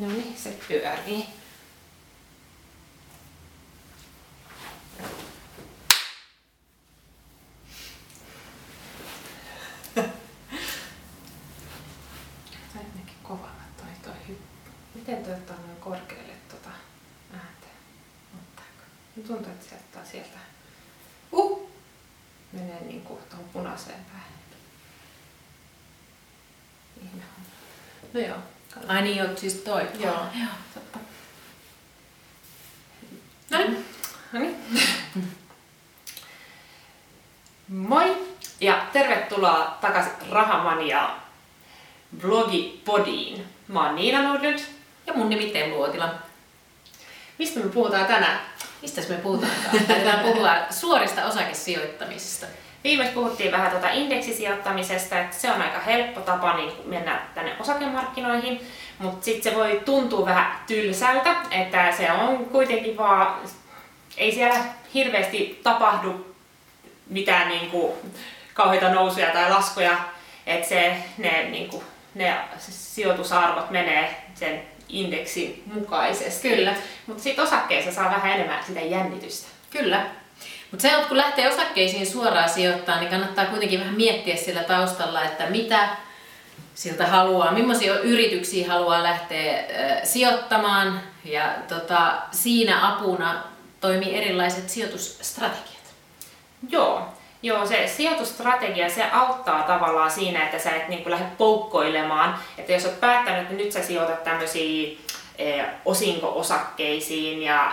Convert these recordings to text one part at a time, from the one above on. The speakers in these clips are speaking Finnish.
No niin, se pyörii. Ainakin. Miten korkealle tota ääntä? Tuntuu, että ottaa sieltä. Uh! Menee niinku tuohon punaiseen päähän. Ihme on. No joo. Ai niin, joo, siis toi. Joo. joo totta. No niin. No niin. Moi ja tervetuloa takaisin Rahamania blogipodiin. Mä oon Niina Nordlund. Ja mun nimi Teemu Luotila. Mistä me puhutaan tänään? Mistä me puhutaan? Täällä puhua suorista osakesijoittamisesta. Viimeksi puhuttiin vähän tuota indeksisijoittamisesta, että se on aika helppo tapa niin mennä tänne osakemarkkinoihin, mutta sitten se voi tuntua vähän tylsältä, että se on kuitenkin vaan, ei siellä hirveästi tapahdu mitään niin kuin, kauheita nousuja tai laskuja, että se, ne, niin kuin, ne sijoitusarvot menee sen indeksin mukaisesti. Kyllä. Mutta sitten osakkeessa saa vähän enemmän sitä jännitystä. Kyllä. Mutta se, että kun lähtee osakkeisiin suoraan sijoittaa, niin kannattaa kuitenkin vähän miettiä sillä taustalla, että mitä siltä haluaa, millaisia yrityksiä haluaa lähteä äh, sijoittamaan. Ja tota, siinä apuna toimii erilaiset sijoitusstrategiat. Joo. Joo, se sijoitusstrategia, se auttaa tavallaan siinä, että sä et niin lähde poukkoilemaan. Että jos olet päättänyt, että nyt sä sijoitat tämmöisiä e, osinko-osakkeisiin ja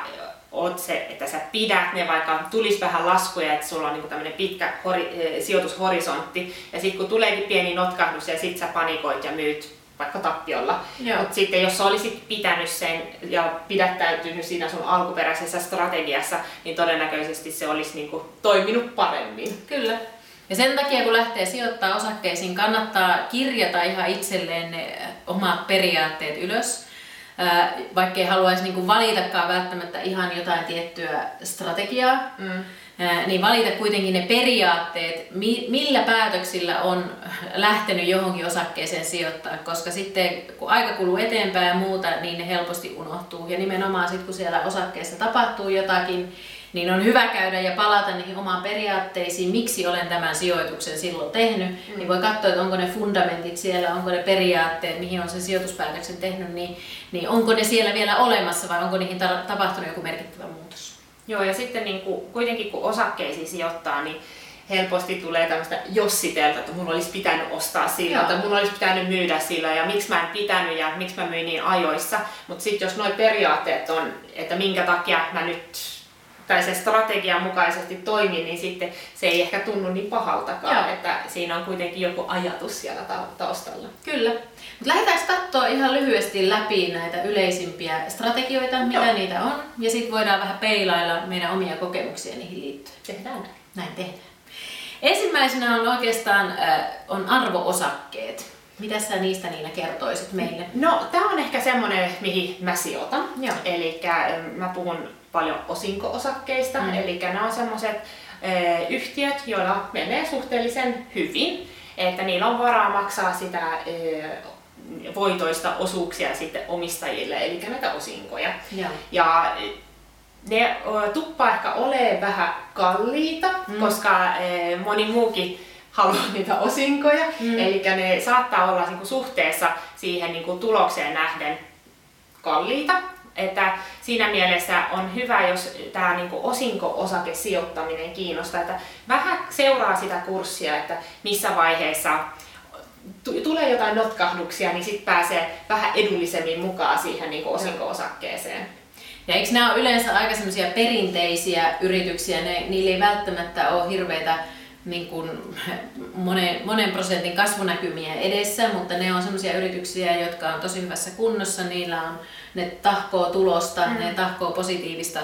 oot se, että sä pidät ne, vaikka tulisi vähän laskuja, että sulla on niin tämmöinen pitkä hori, e, sijoitushorisontti. Ja sitten kun tuleekin pieni notkahdus ja sit sä panikoit ja myyt vaikka tappiolla. Mutta sitten jos sä olisit pitänyt sen ja pidättäytynyt siinä sun alkuperäisessä strategiassa, niin todennäköisesti se olisi niinku toiminut paremmin. Kyllä. Ja sen takia kun lähtee sijoittaa osakkeisiin, kannattaa kirjata ihan itselleen ne omat periaatteet ylös. Vaikka ei haluaisi niinku valitakaan välttämättä ihan jotain tiettyä strategiaa, mm niin valita kuitenkin ne periaatteet, millä päätöksillä on lähtenyt johonkin osakkeeseen sijoittaa, koska sitten kun aika kuluu eteenpäin ja muuta, niin ne helposti unohtuu. Ja nimenomaan sitten kun siellä osakkeessa tapahtuu jotakin, niin on hyvä käydä ja palata niihin omaan periaatteisiin, miksi olen tämän sijoituksen silloin tehnyt. Mm. Niin voi katsoa, että onko ne fundamentit siellä, onko ne periaatteet, mihin on sen sijoituspäätöksen tehnyt, niin, niin onko ne siellä vielä olemassa vai onko niihin tapahtunut joku merkittävä muutos. Joo, ja sitten niin kuin, kuitenkin kun osakkeisiin sijoittaa, niin helposti tulee tämmöistä jossitelta, että mun olisi pitänyt ostaa sillä, että mun olisi pitänyt myydä sillä ja miksi mä en pitänyt ja miksi mä myin niin ajoissa. Mutta sitten jos nuo periaatteet on, että minkä takia mä nyt tai se strategian mukaisesti toimii, niin sitten se ei ehkä tunnu niin pahaltakaan, Joo. että siinä on kuitenkin joku ajatus siellä taustalla. Kyllä. Mutta lähdetään katsoa ihan lyhyesti läpi näitä yleisimpiä strategioita, mitä Joo. niitä on, ja sitten voidaan vähän peilailla meidän omia kokemuksia niihin liittyen. Tehdään näin. Näin tehdään. Ensimmäisenä on oikeastaan äh, on arvoosakkeet. Mitä sä niistä Niina kertoisit meille? No, tämä on ehkä semmoinen, mihin mä sijoitan. Eli mä puhun paljon osinko-osakkeista, mm. eli nämä on semmoiset yhtiöt, joilla menee suhteellisen hyvin, että niillä on varaa maksaa sitä voitoista osuuksia sitten omistajille, eli näitä osinkoja. Ja, ja ne tuppaa ehkä ole vähän kalliita, mm. koska moni muukin haluaa niitä osinkoja, mm. eli ne saattaa olla niinku suhteessa siihen niinku tulokseen nähden kalliita. Että siinä mielessä on hyvä, jos tämä niinku osinko-osakesijoittaminen kiinnostaa, että vähän seuraa sitä kurssia, että missä vaiheessa tulee jotain notkahduksia, niin sitten pääsee vähän edullisemmin mukaan siihen niin osinko-osakkeeseen. Ja eikö nämä ole yleensä aika perinteisiä yrityksiä, ne, niillä ei välttämättä ole hirveitä niin kuin monen, monen prosentin kasvunäkymiä edessä, mutta ne on sellaisia yrityksiä, jotka on tosi hyvässä kunnossa, niillä on, ne tahkoo tulosta, mm. ne tahkoo positiivista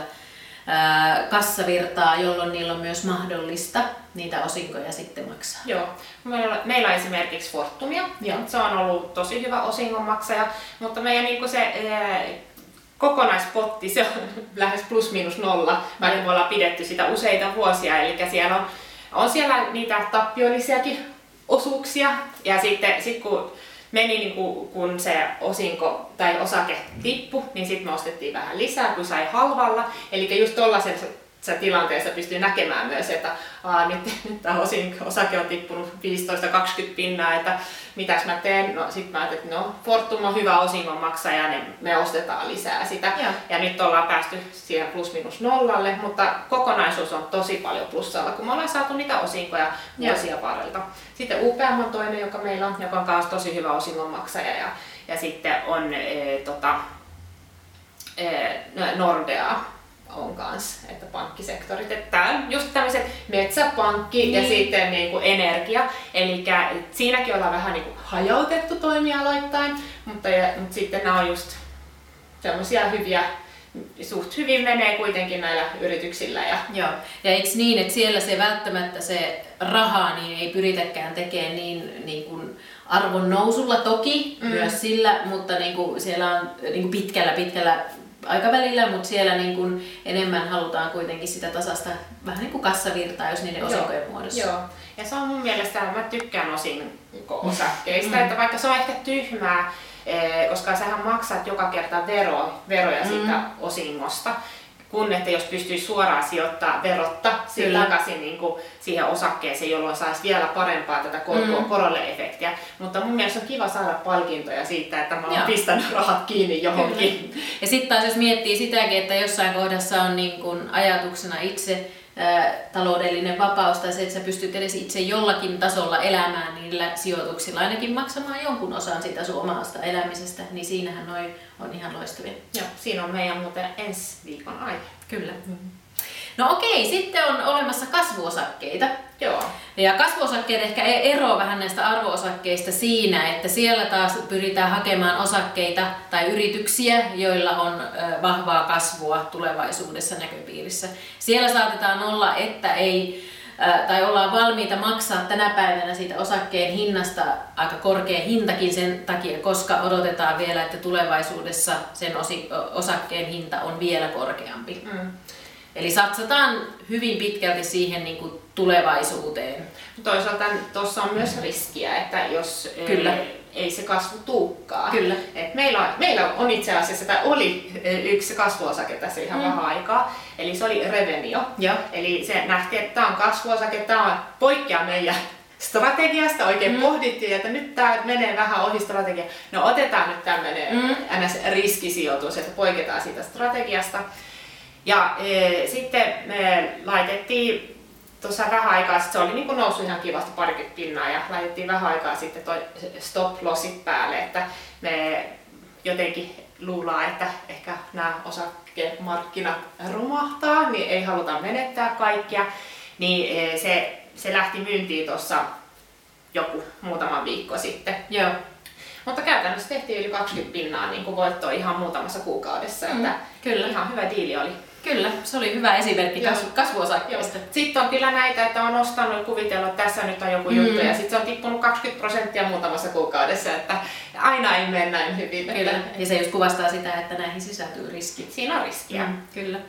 ää, kassavirtaa, jolloin niillä on myös mahdollista niitä osinkoja sitten maksaa. Joo. Meillä, meillä on esimerkiksi Fortumia, Joo. se on ollut tosi hyvä osingonmaksaja, mutta meidän niin se ää, kokonaispotti se on lähes plus miinus nolla, vaikka me ollaan pidetty sitä useita vuosia, eli siellä on on siellä niitä tappiollisiakin osuuksia. Ja sitten sit kun meni niin kuin, kun se osinko tai osake tippu, niin sitten me ostettiin vähän lisää, kun sai halvalla. Eli just tollaisessa tilanteessa pystyy näkemään myös, että aa, nyt, nyt tämä osin, osake on tippunut 15-20 pinnaa, että mitäs mä teen. No sit mä ajattelin, että no Fortum on hyvä osingon maksaja, niin me ostetaan lisää sitä. Ja, ja nyt ollaan päästy siihen plus minus nollalle, mutta kokonaisuus on tosi paljon plussalla, kun me ollaan saatu niitä osinkoja vuosia varrelta. Sitten UPM on toinen, joka meillä on, joka on myös tosi hyvä osingon maksaja. Ja, ja sitten on e, tota, e, Nordea, on kanssa, että pankkisektorit. Että tämä on just tämmöiset metsäpankki niin. ja sitten niin kuin energia. Eli siinäkin ollaan vähän niin kuin hajautettu toimialoittain, mutta, ja, mutta sitten nämä on just semmoisia hyviä suht hyvin menee kuitenkin näillä yrityksillä. Ja... Joo, ja eikö niin, että siellä se välttämättä se raha niin ei pyritäkään tekemään niin, niin kuin arvon nousulla toki mm. myös sillä, mutta niin kuin siellä on niin kuin pitkällä pitkällä aikavälillä, mutta siellä niin kuin enemmän halutaan kuitenkin sitä tasasta vähän niin kuin kassavirtaa, jos niiden osinkojen muodossa. Joo, ja se on mun mielestä, mä tykkään osin osakkeista, mm. että vaikka se on ehkä tyhmää, eh, koska sähän maksat joka kerta vero, veroja mm. siitä osingosta, kun että jos pystyisi suoraan sijoittaa verotta takaisin niin kuin siihen osakkeeseen, jolloin saisi vielä parempaa tätä korko- mm. korolle-efektiä. Mutta mun mielestä on kiva saada palkintoja siitä, että mä oon pistänyt rahat kiinni johonkin. Kyllä. Ja sitten taas jos miettii sitäkin, että jossain kohdassa on niin kuin ajatuksena itse taloudellinen vapaus tai se, että sä pystyt edes itse jollakin tasolla elämään niillä sijoituksilla, ainakin maksamaan jonkun osan siitä sun omasta elämisestä, niin siinähän noi on ihan loistavia. Joo, siinä on meidän muuten ensi viikon aihe. Kyllä. Mm-hmm. No okei, sitten on olemassa kasvuosakkeita. Joo. Ja kasvuosakkeet ehkä e- ero vähän näistä arvoosakkeista siinä, että siellä taas pyritään hakemaan osakkeita tai yrityksiä, joilla on vahvaa kasvua tulevaisuudessa näköpiirissä. Siellä saatetaan olla, että ei tai ollaan valmiita maksaa tänä päivänä siitä osakkeen hinnasta aika korkea hintakin sen takia, koska odotetaan vielä, että tulevaisuudessa sen osakkeen hinta on vielä korkeampi. Mm. Eli satsataan hyvin pitkälti siihen niin kuin tulevaisuuteen. Toisaalta tuossa on myös riskiä, että jos Kyllä. Ei, ei se kasvu tuukkaa. Kyllä. Et meillä, on, meillä on itse asiassa, tai oli yksi kasvuosake tässä ihan mm. vähän aikaa, eli se oli Revenio. Ja. Eli se nähtiin, että tämä on kasvuosake, tämä on poikkea meidän strategiasta oikein mm. pohdittiin, että nyt tämä menee vähän ohi strategia. No otetaan nyt tämmöinen mm. riskisijoitus, että poiketaan siitä strategiasta. Ja e, sitten me laitettiin tuossa vähän aikaa, se oli niin kuin noussut ihan kivasti parikymmentä pinnaa ja laitettiin vähän aikaa sitten toi stop lossit päälle, että me jotenkin luullaan, että ehkä nämä osakemarkkinat romahtaa, niin ei haluta menettää kaikkia, niin e, se, se lähti myyntiin tuossa joku muutama viikko sitten. Joo. Mutta käytännössä tehtiin yli 20 pinnaa niin kuin voittoa ihan muutamassa kuukaudessa, mm, että kyllä. ihan hyvä diili oli. Kyllä, se oli hyvä esimerkki kasvu, kasvuosakkeesta. Sitten on kyllä näitä, että on ostanut ja kuvitellut, että tässä nyt on joku mm. juttu ja sitten se on tippunut 20 prosenttia muutamassa kuukaudessa, että aina ei mene näin hyvin. Kyllä, että... ja se just kuvastaa sitä, että näihin sisältyy riski. Siinä on riskiä. Mm, kyllä.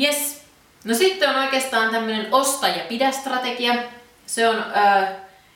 Yes. No sitten on oikeastaan tämmöinen osta ja pidä strategia. Se on äh,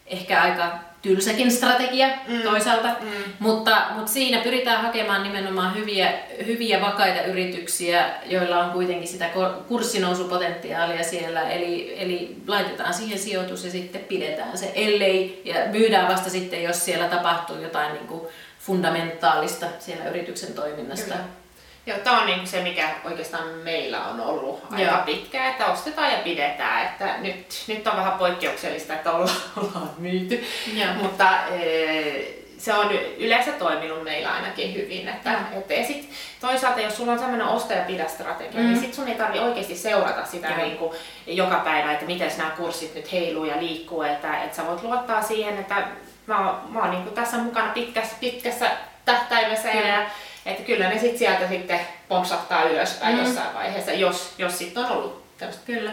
ehkä aika tylsäkin strategia mm. toisaalta, mm. Mutta, mutta siinä pyritään hakemaan nimenomaan hyviä, hyviä vakaita yrityksiä, joilla on kuitenkin sitä kurssinousupotentiaalia siellä, eli, eli laitetaan siihen sijoitus ja sitten pidetään se, ellei, ja myydään vasta sitten, jos siellä tapahtuu jotain niin kuin fundamentaalista siellä yrityksen toiminnasta. Kyllä. Joo, tämä on niin se, mikä oikeastaan meillä on ollut aika Joo. pitkään, että ostetaan ja pidetään. Että nyt, nyt on vähän poikkeuksellista, että ollaan, ollaan myyty, Joo. mutta e, se on yleensä toiminut meillä ainakin hyvin. Että, että, ja sit toisaalta, jos sulla on sellainen osta ja pidä strategia, niin mm. niin sit sun ei tarvitse oikeasti seurata sitä niin kuin, joka päivä, että miten nämä kurssit nyt heiluu ja liikkuu. Että, että sä voit luottaa siihen, että mä oon, mä oon niin kuin tässä mukana pitkässä, pitkässä tähtäimessä ja että kyllä ne sit sieltä sitten pompsahtaa ylöspäin mm. jossain vaiheessa, jos, jos sitten on ollut tämmöistä. Kyllä.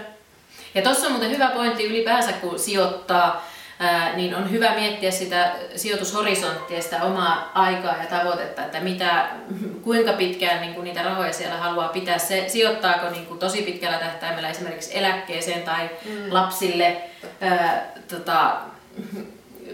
Ja tuossa on muuten hyvä pointti ylipäänsä, kun sijoittaa, ää, niin on hyvä miettiä sitä sijoitushorisonttia, sitä omaa aikaa ja tavoitetta, että mitä, kuinka pitkään niin kuin niitä rahoja siellä haluaa pitää. Se, sijoittaako niin kuin tosi pitkällä tähtäimellä esimerkiksi eläkkeeseen tai mm. lapsille ää, tota,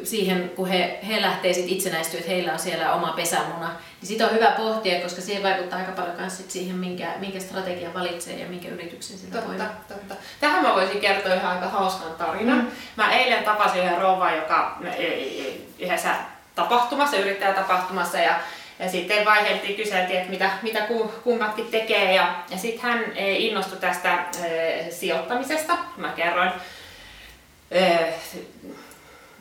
siihen, kun he, he lähtee sit itsenäistyä, että heillä on siellä oma pesämuna, niin sitä on hyvä pohtia, koska siihen vaikuttaa aika paljon myös sit siihen, minkä, minkä strategian valitsee ja minkä yrityksen sitä totta, voi. Totta. Tähän mä voisin kertoa ihan aika hauskan tarinan. Mm. Mä eilen tapasin yhden rouvan, joka yhdessä tapahtumassa, yrittäjätapahtumassa, ja ja sitten vaiheeltiin, kyseltiin, että mitä, mitä kummatkin tekee ja, ja sitten hän innostui tästä e, sijoittamisesta. Mä kerroin e,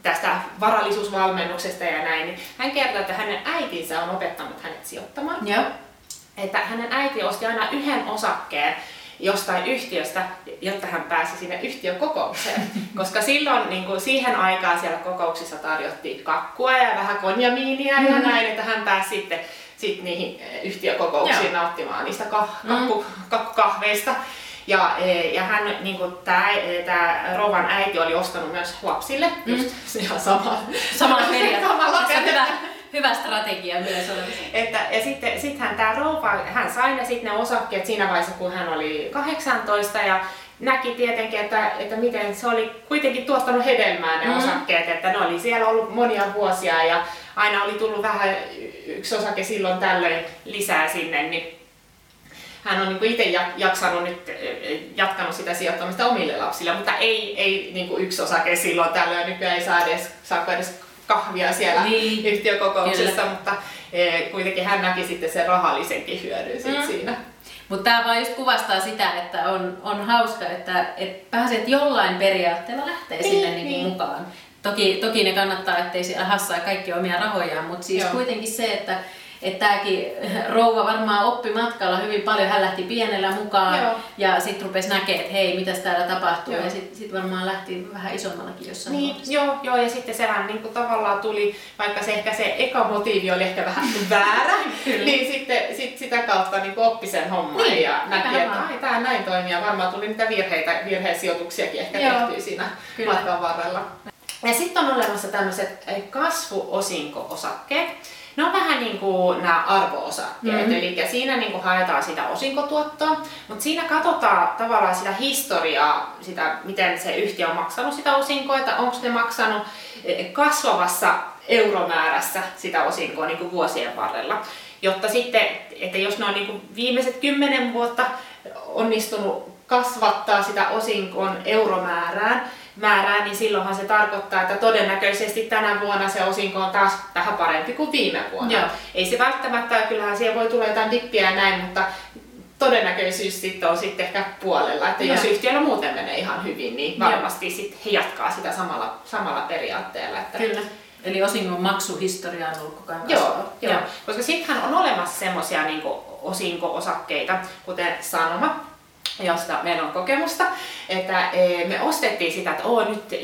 tästä varallisuusvalmennuksesta ja näin, niin hän kertoi, että hänen äitinsä on opettanut hänet sijoittamaan. Joo. Että hänen äiti osti aina yhden osakkeen jostain yhtiöstä, jotta hän pääsi sinne yhtiökokoukseen. Koska silloin niin kuin siihen aikaan siellä kokouksissa tarjottiin kakkua ja vähän konjamiinia mm-hmm. ja näin, että hän pääsi sitten sit niihin yhtiökokouksiin Joo. nauttimaan niistä kah- kakku, mm. kakkukahveista. Ja, e, ja hän, niin kuin tämä, tämä Rovan äiti oli ostanut myös lapsille mm. just ihan sama, samalla periaatteella. hyvä, hyvä strategia myös olemassa. Että, ja sitten sittenhän tämä Rova, hän sai ne, sitten ne osakkeet siinä vaiheessa, kun hän oli 18 ja näki tietenkin, että, että miten se oli kuitenkin tuottanut hedelmää ne mm. osakkeet, että ne oli siellä ollut monia vuosia ja aina oli tullut vähän yksi osake silloin tällöin lisää sinne, niin hän on niin itse jaksanut nyt, jatkanut sitä sijoittamista omille lapsille, mutta ei, ei niin kuin yksi osake silloin tällöin, nykyään ei saa edes, saa edes kahvia siellä niin. yhtiökokouksessa, Kyllä. mutta e, kuitenkin hän näki sitten sen rahallisenkin hyödyn mm. siinä. Mutta tämä vaan just kuvastaa sitä, että on, on hauska, että et pääset jollain periaatteella lähtee niin, sinne niin. Niin mukaan. Toki, toki ne kannattaa, ettei siellä hassaa kaikki omia rahojaan, mutta siis Joo. kuitenkin se, että että tämäkin rouva varmaan oppi matkalla hyvin paljon. Hän lähti pienellä mukaan Joo. ja sitten rupesi näkemään, että hei, mitä täällä tapahtuu. Joo. Ja sitten sit varmaan lähti vähän isommallakin jossain niin, joo, joo, ja sitten sehän niin kuin tavallaan tuli, vaikka se ehkä se eka motiivi oli ehkä vähän väärä, niin sitten sit sitä kautta niin oppi sen homman niin, ja näki, että ai, tämä näin toimii. Ja varmaan tuli niitä virheitä, virheisijoituksiakin ehkä joo. tehtyä siinä Kyllä. matkan varrella. Ja sitten on olemassa tämmöiset kasvuosinko-osakkeet. Ne on vähän niin kuin nämä arvoosakkeet, mm-hmm. eli siinä niin kuin haetaan sitä osinkotuottoa, mutta siinä katsotaan tavallaan sitä historiaa, sitä, miten se yhtiö on maksanut sitä osinkoa, että onko ne maksanut eh, kasvavassa euromäärässä sitä osinkoa niin kuin vuosien varrella. Jotta sitten, että jos ne on niin kuin viimeiset kymmenen vuotta onnistunut kasvattaa sitä osinkon euromäärään, määrää, niin silloinhan se tarkoittaa, että todennäköisesti tänä vuonna se osinko on taas vähän parempi kuin viime vuonna. Joo. Ei se välttämättä, kyllähän siellä voi tulla jotain dippiä ja näin, mutta todennäköisyys sitten on sitten ehkä puolella, että Joo. jos yhtiöllä muuten menee ihan hyvin, niin varmasti sitten he jatkaa sitä samalla, samalla periaatteella. Että Kyllä. Eli osingon maksuhistoria on ollut koko ajan Joo, joo. joo. koska sittenhän on olemassa semmoisia niin osinko-osakkeita, kuten Sanoma, josta meillä on kokemusta, että e, me ostettiin sitä, että Oo, nyt e,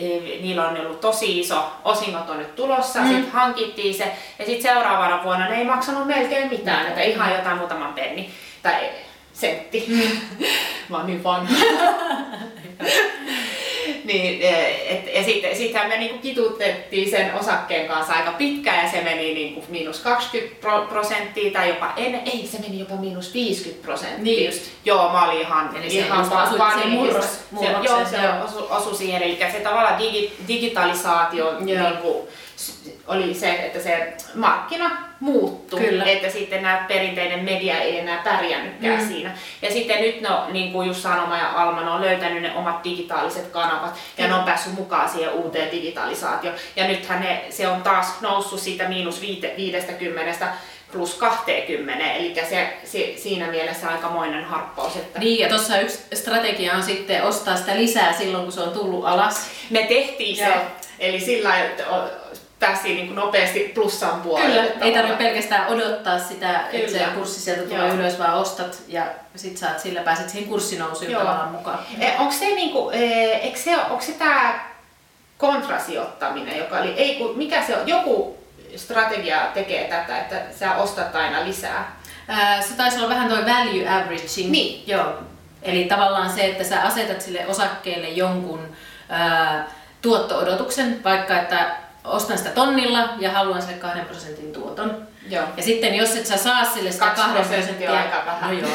niillä on ollut tosi iso osingot on nyt tulossa, mm. sitten hankittiin se ja sitten seuraavana vuonna ne ei maksanut melkein mitään, että ihan jotain muutaman penni tai sentti. Mm. Mä oon niin vanha. niin, eh, et, ja sitten sittenhän me niinku kitutettiin sen osakkeen kanssa aika pitkään ja se meni niinku miinus 20 prosenttia tai jopa en, ei se meni jopa miinus 50 prosenttia. Niin just. Joo, mä olin ihan, Eli ihan vaan, vaan niin, murros, se, joo, se osui, osui siihen, eli se tavallaan digi, digitalisaatio niinku, oli se, että se markkina muuttui, Kyllä. että sitten nämä perinteinen media ei enää pärjännytkään mm. siinä. Ja sitten nyt no, niin kuin just Sanoma ja Alma, ne on löytänyt ne omat digitaaliset kanavat ja mm. ne on päässyt mukaan siihen uuteen digitalisaatioon. Ja nythän ne, se on taas noussut siitä miinus 50 plus 20, eli se, se, siinä mielessä aikamoinen harppaus. Että... Niin, ja tuossa yksi strategia on sitten ostaa sitä lisää silloin, kun se on tullut alas. Me tehtiin Joo. se, eli sillä päästiin niin kuin nopeasti plussan puolelle. Kyllä, ei tarvitse pelkästään odottaa sitä, Kyllä. että se kurssi sieltä tulee Joo. ylös, vaan ostat ja sit saat sillä pääset siihen kurssinousuun tavallaan mukaan. E, onko se, niinku, e, se, onko se tämä kontrasijoittaminen, joka oli, ei kun, mikä se on, joku strategia tekee tätä, että sä ostat aina lisää? Ää, se taisi olla vähän tuo value averaging. Niin. Joo. Eli tavallaan se, että sä asetat sille osakkeelle jonkun ää, tuotto-odotuksen, vaikka että ostan sitä tonnilla ja haluan sille kahden prosentin tuoton. Joo. Ja sitten jos et sä saa sille sitä kahden prosenttia, aika vähän. No joo,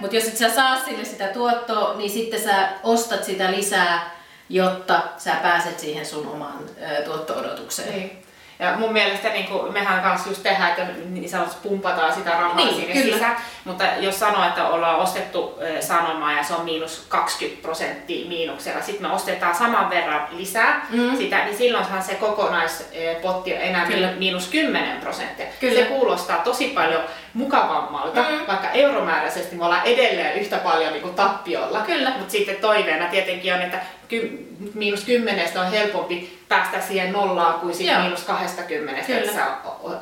Mutta jos et sä saa sille sitä tuottoa, niin sitten sä ostat sitä lisää jotta sä pääset siihen sun omaan tuotto-odotukseen. Niin. Ja mun mielestä niin kuin, mehän kanssa just tehdään, että niin sanotusti pumpataan sitä rahaa niin, sinne kyllä. sisään. Mutta jos sanoo, että ollaan ostettu sanomaa ja se on miinus 20 prosenttia miinuksella, sitten me ostetaan saman verran lisää mm. sitä, niin silloinhan se kokonaispotti on enää kyllä. miinus 10 prosenttia. Kyllä. Se kuulostaa tosi paljon mukavammalta, mm. vaikka euromääräisesti me ollaan edelleen yhtä paljon niin kuin tappiolla. Kyllä. Mutta sitten toiveena tietenkin on, että ky- miinus kymmenestä on helpompi päästä siihen nollaan kuin siihen miinus 20, kyllä. että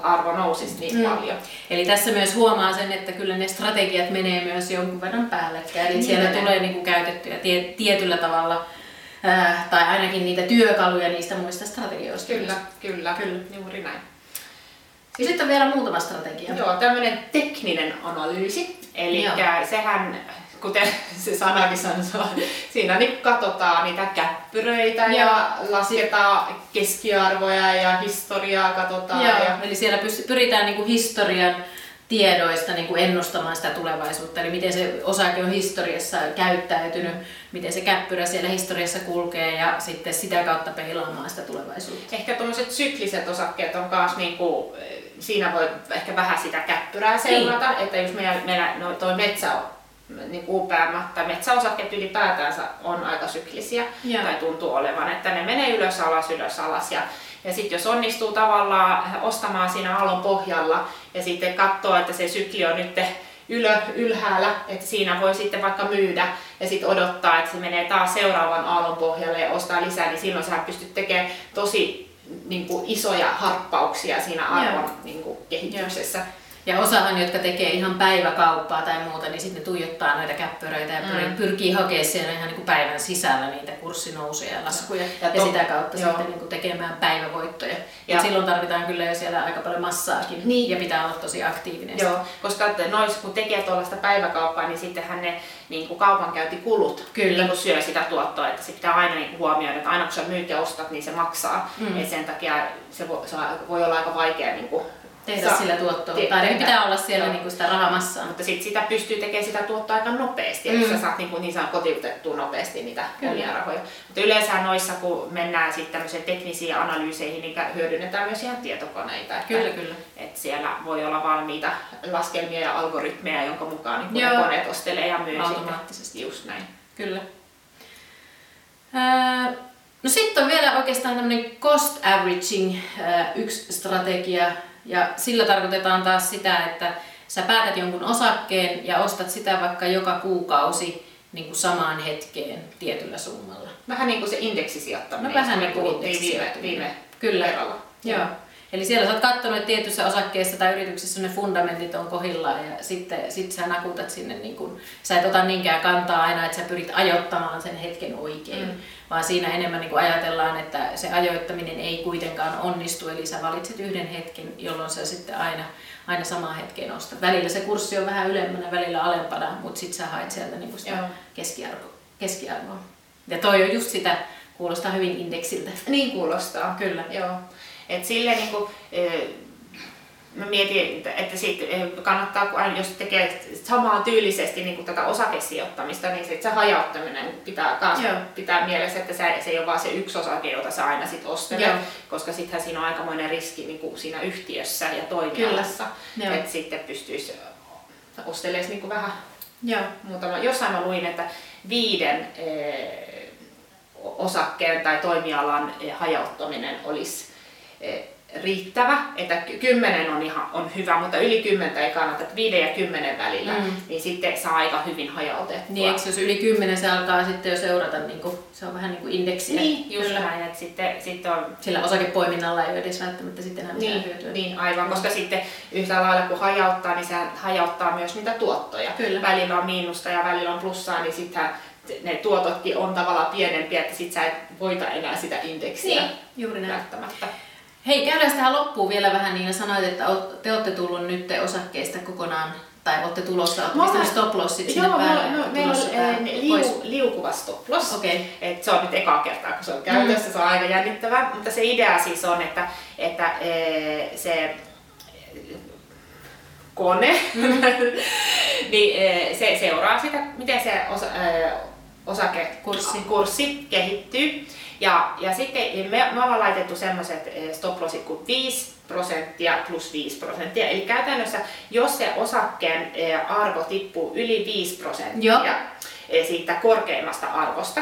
arvo nousisi niin mm. paljon. Eli tässä myös huomaa sen, että kyllä ne strategiat menee myös jonkun verran päällekkäin. Eli niin siellä ne. tulee niin kuin käytettyjä tie- tietyllä tavalla äh, tai ainakin niitä työkaluja niistä muista strategioista. Kyllä, kyllä, kyllä, juuri näin. Ja sitten on vielä muutama strategia. Joo, tämmöinen tekninen analyysi. Eli sehän kuten se sanakin sanoo, siinä niin katsotaan niitä käppyröitä ja, ja lasketaan keskiarvoja ja historiaa katsotaan. Joo, ja... Eli siellä pyritään niin kuin historian tiedoista niin kuin ennustamaan sitä tulevaisuutta, eli miten se osake on historiassa käyttäytynyt, miten se käppyrä siellä historiassa kulkee ja sitten sitä kautta peilaamaan sitä tulevaisuutta. Ehkä tuommoiset sykliset osakkeet on myös, niin kuin, siinä voi ehkä vähän sitä käppyrää seurata, niin. että jos meillä, meillä no, toi metsä on niin UPM tai metsäosakkeet ylipäätään on aika syklisiä ja. tai tuntuu olevan, että ne menee ylös alas, ylös alas ja ja sitten jos onnistuu tavallaan ostamaan siinä aallon pohjalla ja sitten katsoo, että se sykli on nyt ylö, ylhäällä, että siinä voi sitten vaikka myydä ja sitten odottaa, että se menee taas seuraavan aallon pohjalle ja ostaa lisää, niin silloin sä pystyt tekemään tosi niin kuin, isoja harppauksia siinä arvon niin kuin, kehityksessä. Joo. Ja osahan, jotka tekee ihan päiväkauppaa tai muuta, niin sitten ne tuijottaa noita käppyröitä ja mm. pyrkii hakemaan siellä ihan niin kuin päivän sisällä niitä kurssinousuja ja laskuja ja, ja sitä kautta joo. sitten niin kuin tekemään päivävoittoja. Ja silloin tarvitaan kyllä jo siellä aika paljon massaakin niin. ja pitää olla tosi aktiivinen. Joo, koska nois, kun tekee tuollaista päiväkauppaa, niin sittenhän ne niin kuin kaupankäyntikulut kyllä. Niin kuin syö sitä tuottoa, että se pitää aina niin kuin huomioida, että aina kun sä myyt ja ostat, niin se maksaa. Mm. Et sen takia se voi, se voi olla aika vaikea niin kuin tehdä Sa- sillä tuottoa. Te- tai tehdä. pitää olla siellä niin kuin sitä rahamassaa. Mutta sit sitä pystyy tekemään sitä tuottoa aika nopeasti, mm. että sä saat niin, kuin, niin saat kotiutettua nopeasti niitä Kyllä. omia rahoja. Mutta yleensä noissa, kun mennään sitten tämmöisiin teknisiin analyyseihin, niin hyödynnetään myös ihan tietokoneita. Että, kyllä, kyllä. Että siellä voi olla valmiita laskelmia ja algoritmeja, jonka mukaan niin Joo. koneet ostelee ja myy automaattisesti. Just näin. Kyllä. Öö, no sitten on vielä oikeastaan tämmöinen cost averaging, yksi strategia, ja sillä tarkoitetaan taas sitä, että sä päätät jonkun osakkeen ja ostat sitä vaikka joka kuukausi niin kuin samaan hetkeen tietyllä summalla. Vähän niin kuin se indeksisijoittaminen, no, vähän niin kuin viime, viime Kyllä. Kerralla. Joo. Eli siellä sä oot katsonut, että tietyssä osakkeessa tai yrityksessä ne fundamentit on kohillaan ja sitten sit sä nakutat sinne, niin kun, sä et ota niinkään kantaa aina, että sä pyrit ajoittamaan sen hetken oikein, mm. Vaan siinä enemmän niin ajatellaan, että se ajoittaminen ei kuitenkaan onnistu, eli sä valitset yhden hetken, jolloin sä sitten aina, aina samaan hetkeen ostat. Välillä se kurssi on vähän ylempänä, välillä alempana, mutta sitten sä haet sieltä niin sitä keskiarvoa. keskiarvoa. Ja toi on just sitä, kuulostaa hyvin indeksiltä. Niin kuulostaa. Kyllä. Joo. Et sille niin kuin, mä mietin, että sit kannattaa, jos tekee samaa tyylisesti niin kuin tätä osakesijoittamista, niin sit se hajauttaminen pitää, kans pitää mielessä, että se, se ei ole vain se yksi osake, jota sä aina sit ostelet, Joo. koska sittenhän siinä on aikamoinen riski niin kuin siinä yhtiössä ja toimialassa, että sitten pystyisi ostelemaan niin kuin vähän Joo. muutama. Jossain mä luin, että viiden osakkeen tai toimialan hajauttaminen olisi Eh, riittävä, että kymmenen on ihan on hyvä, mutta yli kymmentä ei kannata, että viiden ja kymmenen välillä, mm. niin sitten saa aika hyvin hajautettua. Niin, eikö jos yli kymmenen se alkaa sitten jo seurata, niin kuin, se on vähän niin kuin indeksiä. Niin, just Kyllä. näin, että sitten, sitten on... Sillä osakepoiminnalla ei ole edes välttämättä sitten enää niin, hyötyä. Niin, aivan, koska sitten yhtä lailla kun hajauttaa, niin se hajauttaa myös niitä tuottoja. Kyllä. Välillä on miinusta ja välillä on plussaa, niin sitten ne tuototkin on tavallaan pienempiä, että sit sä et voita enää sitä indeksiä niin, juuri näin. välttämättä. Hei, käydään tähän loppuun vielä vähän niin, sanoit, että te olette tullut nyt osakkeista kokonaan tai olette tulossa, olette stop lossit sinne joo, päälle? Joo, meillä on eh, liu, liukuva stop loss. Okay. Et se on nyt eka kertaa, kun se on käytössä, mm. se on aika jännittävää. Mutta se idea siis on, että, että e, se kone, mm. niin e, se seuraa sitä, miten se osa, e, osakekurssi kurssi kehittyy. Ja, ja sitten me, me ollaan laitettu semmoiset stop lossit kuin 5 prosenttia plus 5 prosenttia. Eli käytännössä, jos se osakkeen arvo tippuu yli 5 prosenttia Joo. siitä korkeimmasta arvosta,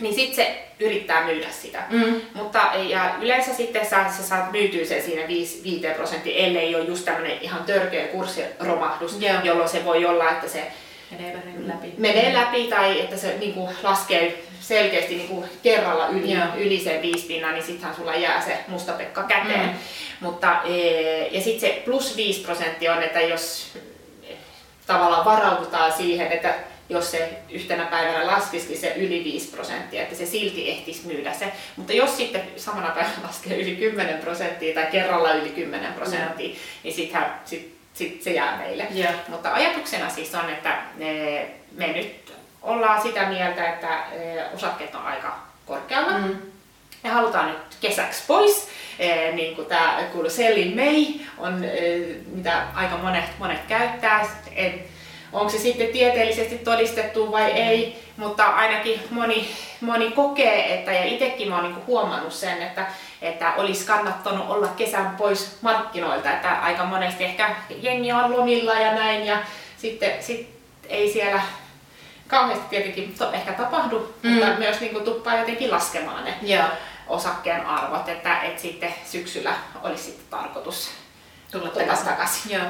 niin sitten se yrittää myydä sitä. Mm. Mutta, ja yleensä sitten sä, sä saat myytyä sen siinä 5, 5 prosenttia, ellei ole just tämmöinen ihan törkeä kurssiromahdus, yeah. jolloin se voi olla, että se menee läpi. Menee läpi tai että se niin kuin, laskee selkeästi niin kuin, kerralla yli, yeah. yli sen viispinnan, niin sittenhän sulla jää se musta pekka käteen. Mm. Mutta, ja sitten se plus 5 prosenttia on, että jos tavallaan varaudutaan siihen, että jos se yhtenä päivänä laskisikin se yli 5 prosenttia, että se silti ehtisi myydä se. Mutta jos sitten samana päivänä laskee yli 10 prosenttia tai kerralla yli 10 prosenttia, yeah. niin sittenhän sit, sit se jää meille. Yeah. Mutta ajatuksena siis on, että me nyt ollaan sitä mieltä, että osakkeet on aika korkealla. Mm. Me halutaan nyt kesäksi pois. niin kuin tämä kuulu Selling May on, mitä aika monet, monet käyttää. En, onko se sitten tieteellisesti todistettu vai ei, mutta ainakin moni, moni kokee, että ja itsekin olen niin huomannut sen, että, että olisi kannattanut olla kesän pois markkinoilta, että aika monesti ehkä jengi on lomilla ja näin ja sitten sit ei siellä kauheasti tietenkin to, ehkä tapahdu, mm. mutta myös niin kuin tuppaa jotenkin laskemaan ne yeah. osakkeen arvot, että, että sitten syksyllä olisi sitten tarkoitus tulla takaisin. takaisin. Yeah.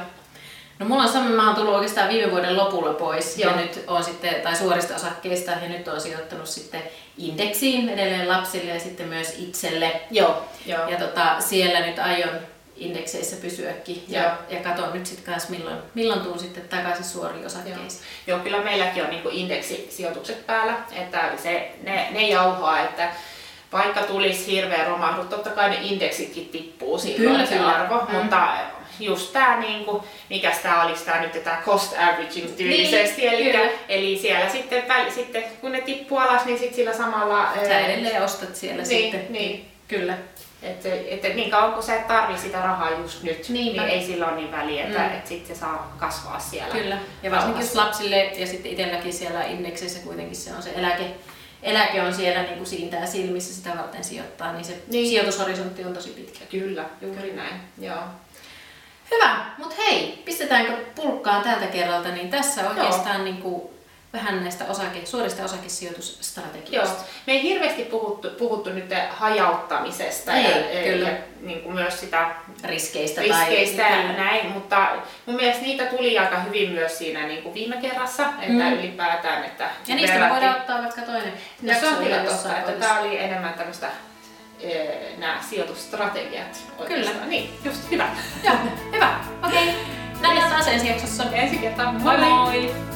No mulla on sama, mä oon tullut oikeastaan viime vuoden lopulla pois Joo. ja nyt on sitten, tai suorista osakkeista ja nyt on sijoittanut sitten indeksiin edelleen lapsille ja sitten myös itselle. Joo. Joo. Ja tota, siellä nyt aion indekseissä pysyäkin ja, ja katon nyt sitten kanssa milloin, milloin tuun sitten takaisin suoriin osakkeisiin. Joo. Joo, kyllä meilläkin on niinku indeksisijoitukset päällä, että se, ne, ne jauhaa, että vaikka tulisi hirveä romahdus, totta kai ne indeksitkin tippuu silloin kyllä, se arvo, mm. mutta just tämä, niinku, mikä tämä olisi tämä nyt tämä cost averaging tyylisesti, niin, eli, eli siellä sitten, väl, sitten kun ne tippuu alas, niin sitten sillä samalla... Sä edelleen ostat siellä niin, sitten. Niin, kyllä. Että et, niin kauan kun sä et tarvi sitä rahaa just nyt, Niinpä. niin ei sillä ole niin väliä, että mm. et sitten se saa kasvaa siellä. Kyllä, ja varsinkin jos lapsille ja sitten itselläkin siellä indeksissä kuitenkin se on se eläke, eläke on siellä niin kuin siintää silmissä sitä varten sijoittaa, niin se niin. sijoitushorisontti on tosi pitkä. Kyllä, juuri Kyllä. näin. Joo. Hyvä, mutta hei, pistetäänkö pulkkaan tältä kerralta, niin tässä oikeastaan niin kuin vähän näistä osake, suorista osakesijoitusstrategioista. Joo. Me ei hirveästi puhuttu, puhuttu nyt hajauttamisesta ei, ja, kyllä. ja niin kuin myös sitä riskeistä, riskeistä tai, ja näin, mutta mun mielestä niitä tuli aika hyvin myös siinä niin kuin viime kerrassa, että mm. ylipäätään. Että ja niistä me voidaan ottaa vaikka toinen. Ja se on kyllä totta, että tämä oli enemmän tämmöistä nämä sijoitusstrategiat oikeastaan. Kyllä. Niin, just hyvä. Joo, hyvä. Okei. Okay. Nähdään taas ensi jaksossa. Ensi kertaa. Moi moi! moi.